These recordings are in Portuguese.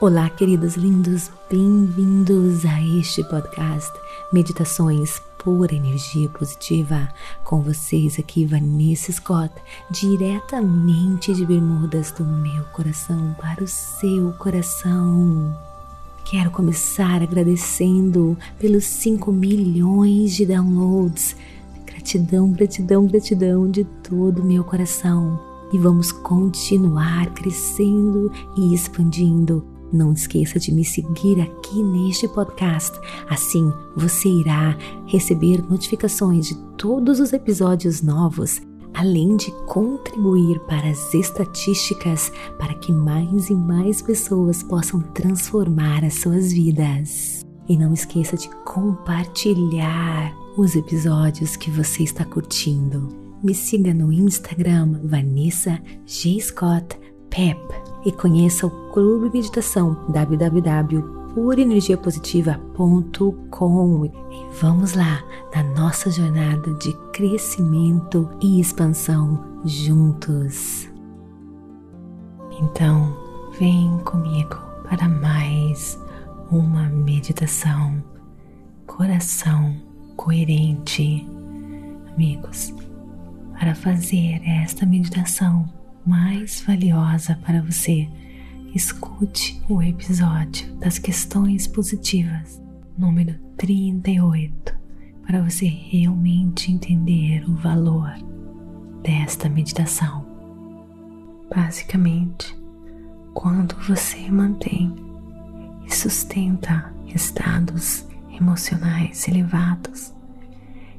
Olá, queridos lindos, bem-vindos a este podcast Meditações por Energia Positiva. Com vocês aqui, Vanessa Scott, diretamente de Bermudas do meu coração para o seu coração. Quero começar agradecendo pelos 5 milhões de downloads. Gratidão, gratidão, gratidão de todo o meu coração. E vamos continuar crescendo e expandindo não esqueça de me seguir aqui neste podcast. Assim você irá receber notificações de todos os episódios novos, além de contribuir para as estatísticas para que mais e mais pessoas possam transformar as suas vidas. E não esqueça de compartilhar os episódios que você está curtindo. Me siga no Instagram Vanessa G. Scott Pep e conheça o Clube Meditação www.purenergiapositiva.com e vamos lá na nossa jornada de crescimento e expansão juntos. Então, vem comigo para mais uma meditação, coração coerente. Amigos, para fazer esta meditação, mais valiosa para você, escute o episódio das questões positivas, número 38, para você realmente entender o valor desta meditação. Basicamente, quando você mantém e sustenta estados emocionais elevados,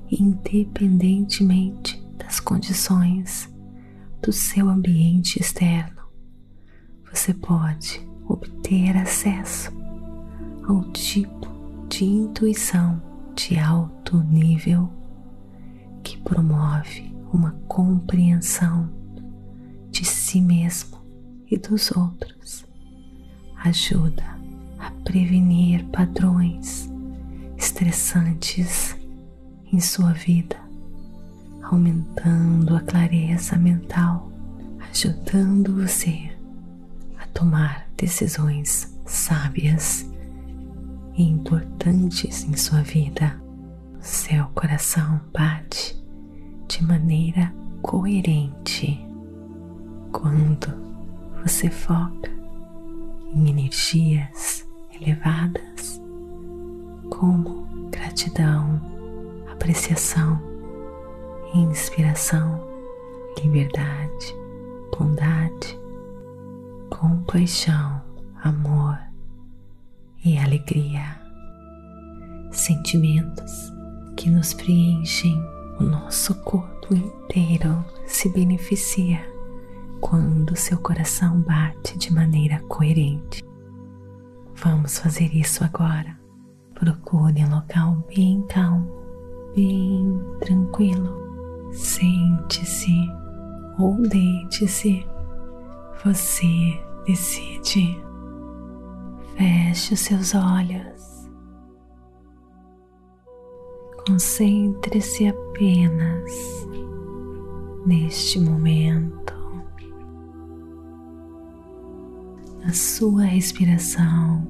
independentemente das condições do seu ambiente externo, você pode obter acesso ao tipo de intuição de alto nível que promove uma compreensão de si mesmo e dos outros, ajuda a prevenir padrões estressantes em sua vida aumentando a clareza mental, ajudando você a tomar decisões sábias e importantes em sua vida. Seu coração bate de maneira coerente quando você foca em energias elevadas como gratidão, apreciação inspiração, liberdade, bondade, compaixão, amor e alegria. Sentimentos que nos preenchem, o nosso corpo inteiro se beneficia quando seu coração bate de maneira coerente. Vamos fazer isso agora. Procure um local bem calmo, bem tranquilo Sente-se ou deite-se, você decide. Feche os seus olhos. Concentre-se apenas neste momento, na sua respiração,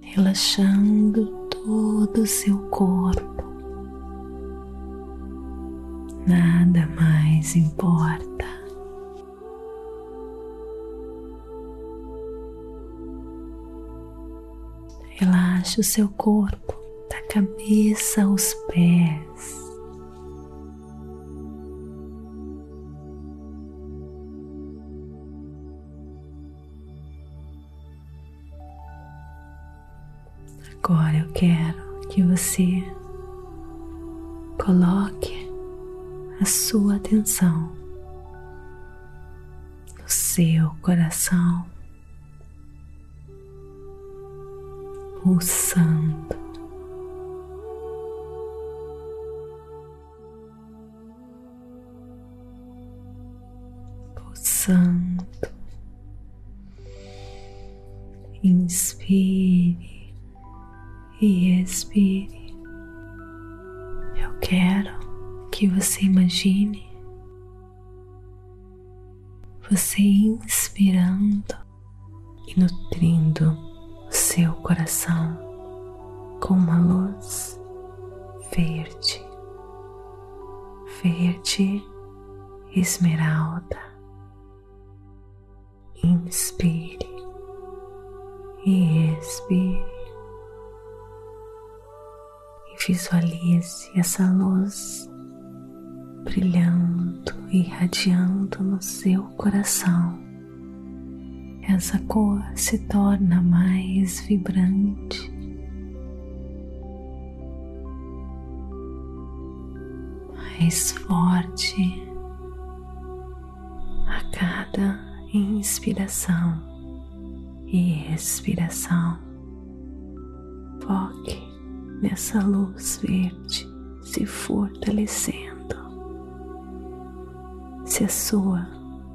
relaxando todo o seu corpo. Nada mais importa. Relaxe o seu corpo da cabeça aos pés. Agora eu quero que você coloque sua atenção no seu coração pulsando. Pulsando. Inspire e expire. Que irradiando no seu coração. Essa cor se torna mais vibrante, mais forte a cada inspiração e expiração. Foque nessa luz verde se fortalecendo. Se a sua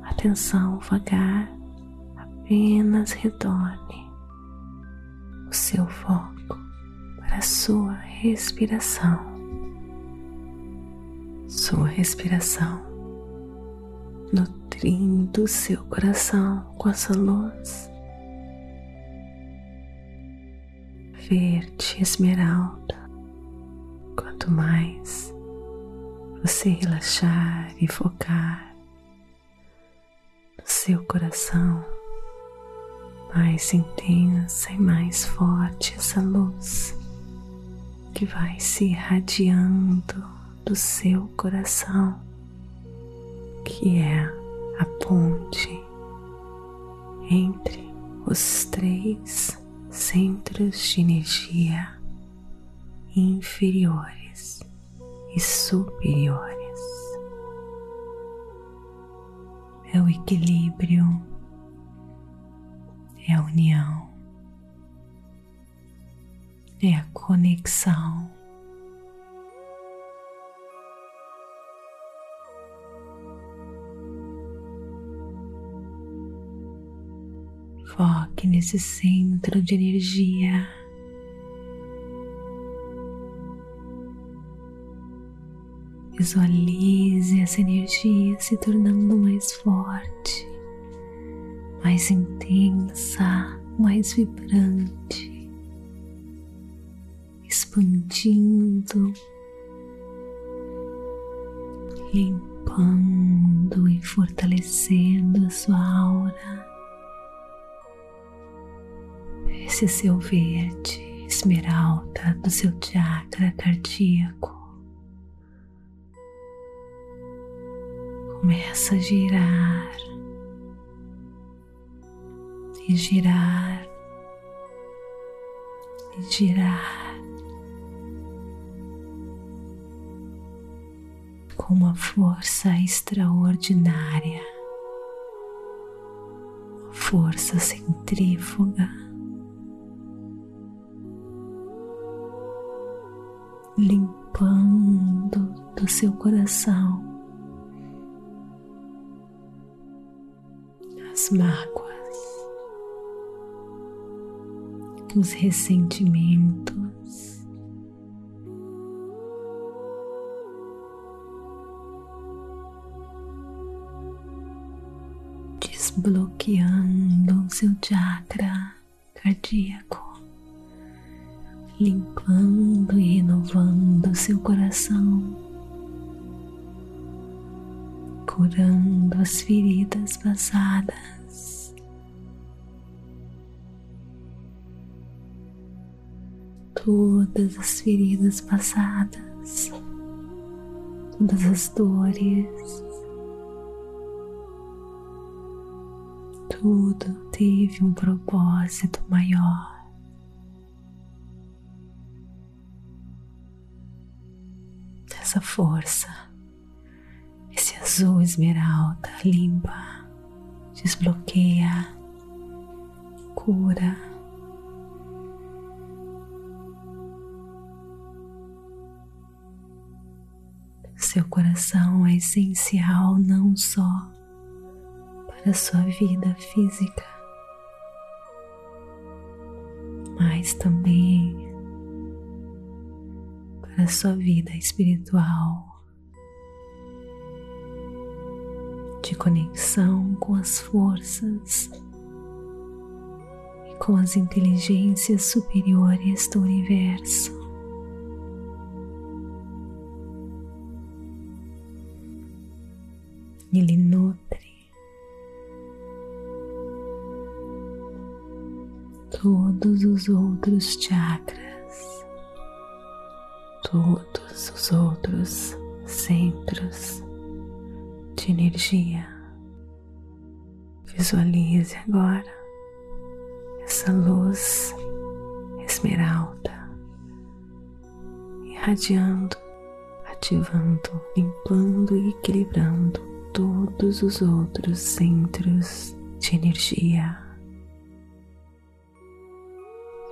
atenção vagar, apenas retorne o seu foco para a sua respiração. Sua respiração nutrindo seu coração com essa luz verde esmeralda. Quanto mais você relaxar e focar seu coração, mais intensa e mais forte essa luz que vai se irradiando do seu coração, que é a ponte entre os três centros de energia inferiores e superiores. É o equilíbrio, é a união, é a conexão. Foque nesse centro de energia. Visualize essa energia se tornando mais forte, mais intensa, mais vibrante, expandindo, limpando e fortalecendo a sua aura. Esse seu verde esmeralda do seu chakra cardíaco começa a girar e girar e girar com uma força extraordinária, uma força centrífuga. Limpando do seu coração as mágoas, os ressentimentos. Desbloqueando o seu chakra cardíaco, limpando e renovando seu coração curando as feridas passadas. Todas as feridas passadas, todas as dores, tudo teve um propósito maior. Essa força azul esmeralda limpa, desbloqueia, cura. Seu coração é essencial não só para sua vida física, mas também para sua vida espiritual de conexão com as forças e com as inteligências superiores do universo. Ele nutre todos os outros chakras, todos os outros centros de energia. Visualize agora essa luz esmeralda irradiando, ativando, limpando e equilibrando todos os outros centros de energia.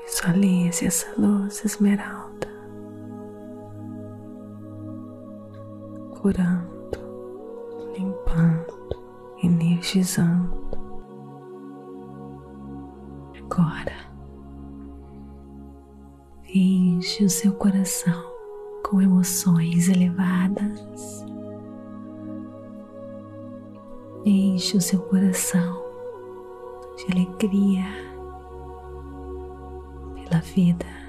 Visualize essa luz esmeralda curando, energizando. Agora, enche o seu coração com emoções elevadas. Enche o seu coração de alegria pela vida.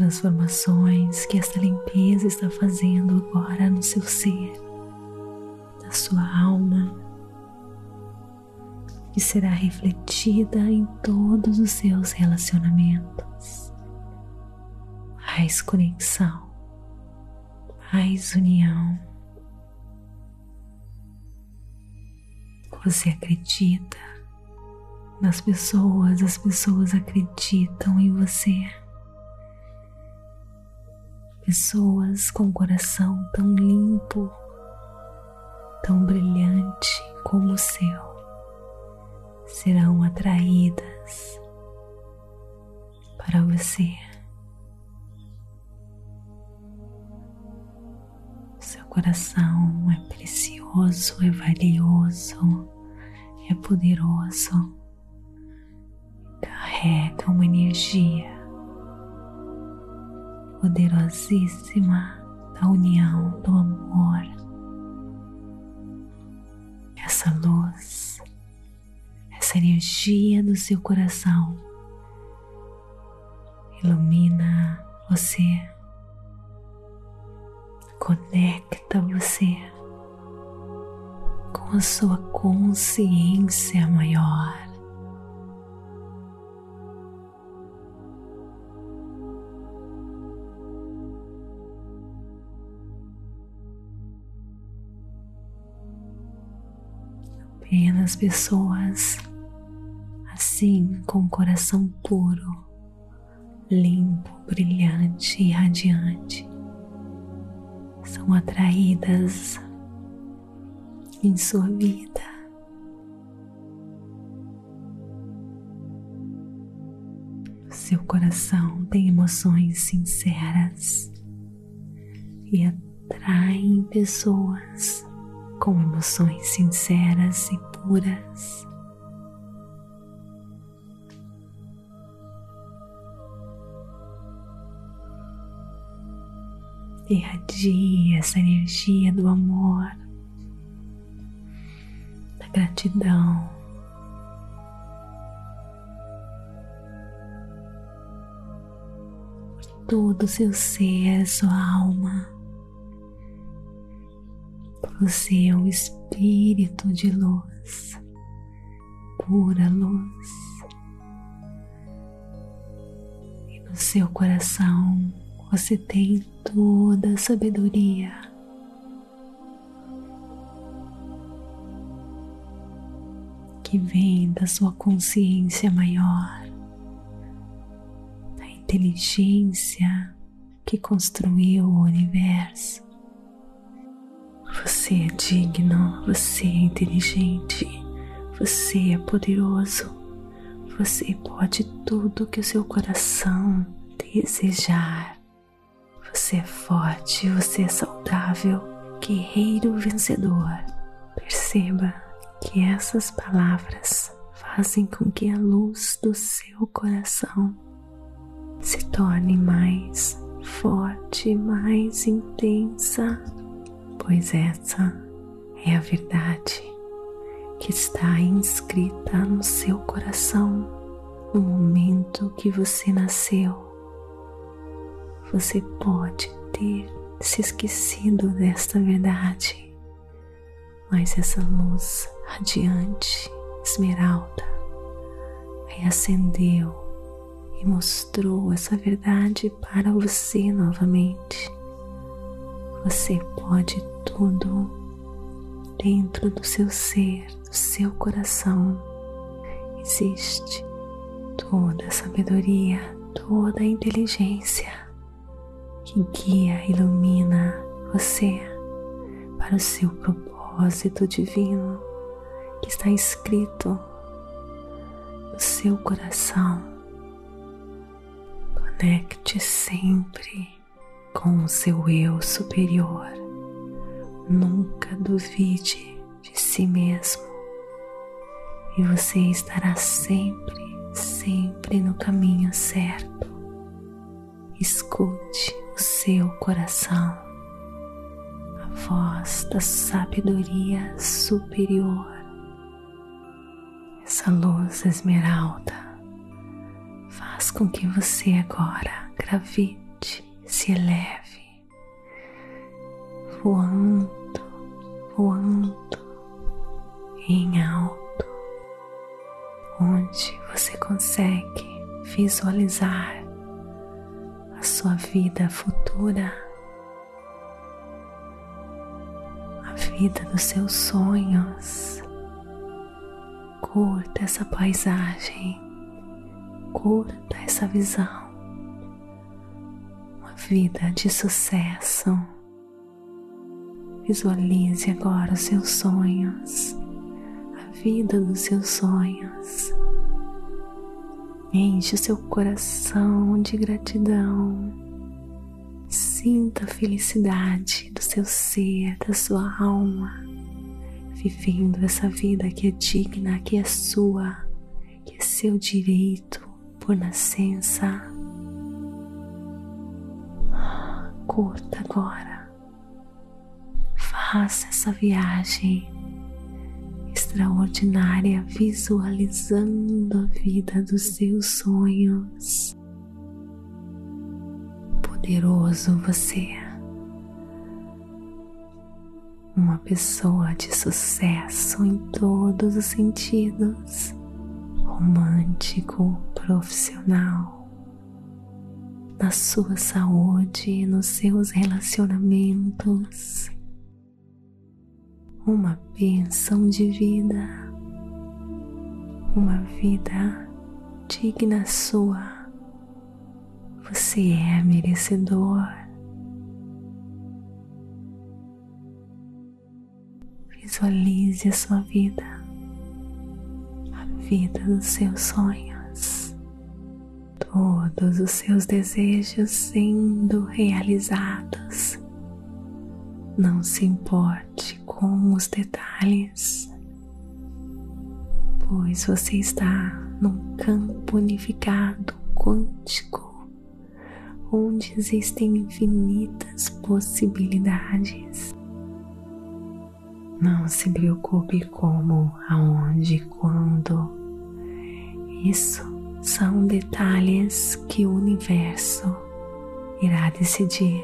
Transformações que esta limpeza está fazendo agora no seu ser, na sua alma, que será refletida em todos os seus relacionamentos. Mais conexão, mais união Você acredita nas pessoas, as pessoas acreditam em você. Pessoas com coração tão limpo, tão brilhante como o seu, serão atraídas para você. Seu coração é precioso, é valioso é poderoso, carrega uma energia poderosíssima da união, do amor. Essa luz, essa energia do seu coração ilumina você, conecta você com a sua consciência maior. Apenas pessoas assim com o coração puro, limpo, brilhante e radiante são atraídas em sua vida. Seu coração tem emoções sinceras e atraem pessoas com emoções sinceras e puras. Irradia essa energia do amor gratidão. Por todo o seu ser, sua alma. Você é um espírito de luz, pura luz. E no seu coração você tem toda a sabedoria que vem da sua consciência maior, da inteligência que construiu o universo. Você é digno, você é inteligente, você é poderoso, você pode tudo que o seu coração desejar. Você é forte, você é saudável, guerreiro vencedor. Perceba que essas palavras fazem com que a luz do seu coração se torne mais forte, mais intensa, pois essa é a verdade que está inscrita no seu coração no momento que você nasceu. Você pode ter se esquecido desta verdade, mas essa luz radiante, esmeralda, reacendeu e mostrou essa verdade para você novamente. Você pode tudo dentro do seu ser, do seu coração. Existe toda a sabedoria, toda a inteligência que guia, ilumina você para o seu propósito divino que está escrito no seu coração Conecte sempre com o seu eu superior. Nunca duvide de si mesmo. E você estará sempre, sempre no caminho certo. Escute o seu coração, a voz da sabedoria superior, essa luz esmeralda faz com que você agora gravite, se eleve, voando, voando em alto, onde você consegue visualizar a sua vida futura, a vida dos seus sonhos. Curta essa paisagem curta essa visão, uma vida de sucesso. Visualize agora os seus sonhos, a vida dos seus sonhos. Enche o seu coração de gratidão. Sinta a felicidade do seu ser, da sua alma, vivendo essa vida que é digna, que é sua, que é seu direito por nascença. Curta agora. Faça essa viagem extraordinária visualizando a vida dos seus sonhos. Poderoso você. Uma pessoa de sucesso em todos os sentidos romântico, profissional, na sua saúde, nos seus relacionamentos, uma bênção de vida, uma vida digna sua. Você é merecedor. Visualize a sua vida vida dos seus sonhos, todos os seus desejos sendo realizados. Não se importe com os detalhes, pois você está num campo unificado quântico onde existem infinitas possibilidades. Não se preocupe como, aonde, quando isso são detalhes que o universo irá decidir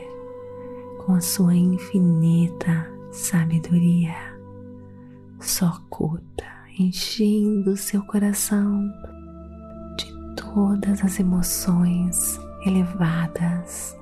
com a sua infinita sabedoria. Só curta, enchendo seu coração de todas as emoções elevadas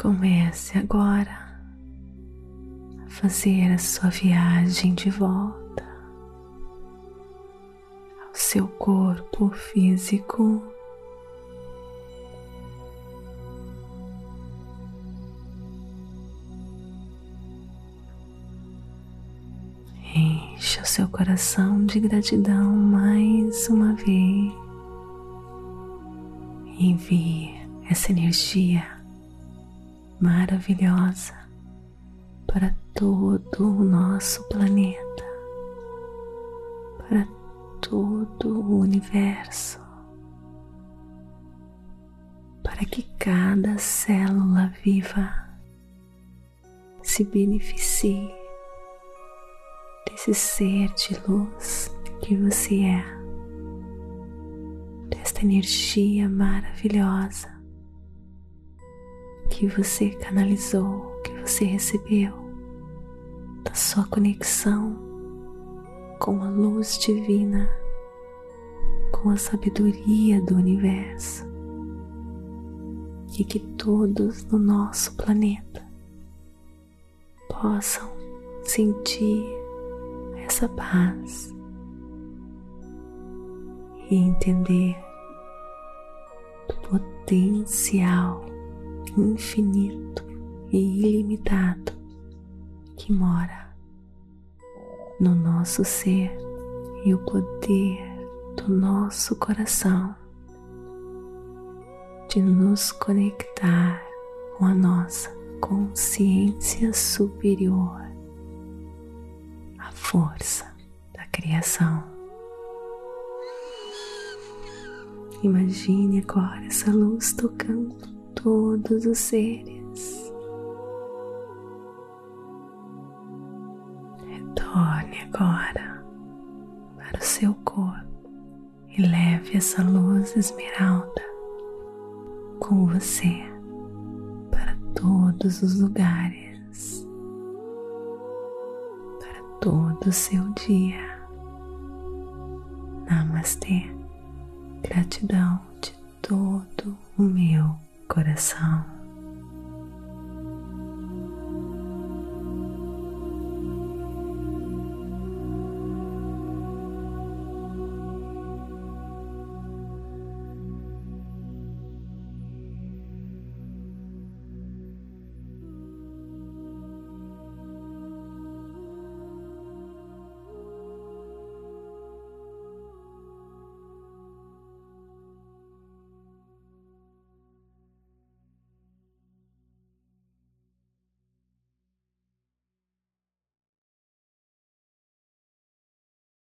Comece agora a fazer a sua viagem de volta ao seu corpo físico. Encha o seu coração de gratidão mais uma vez. Envie essa energia maravilhosa para todo o nosso planeta, para todo o universo, para que cada célula viva se beneficie desse ser de luz que você é, desta energia maravilhosa que você canalizou, que você recebeu, da sua conexão com a luz divina, com a sabedoria do universo, e que todos no nosso planeta possam sentir essa paz e entender do potencial infinito e ilimitado que mora no nosso ser e o poder do nosso coração de nos conectar com a nossa consciência superior, a força da criação. Imagine agora essa luz tocando todos os seres. Retorne agora para o seu corpo e leve essa luz esmeralda com você para todos os lugares, para todo o seu dia. Namastê, gratidão de todo o meu coração.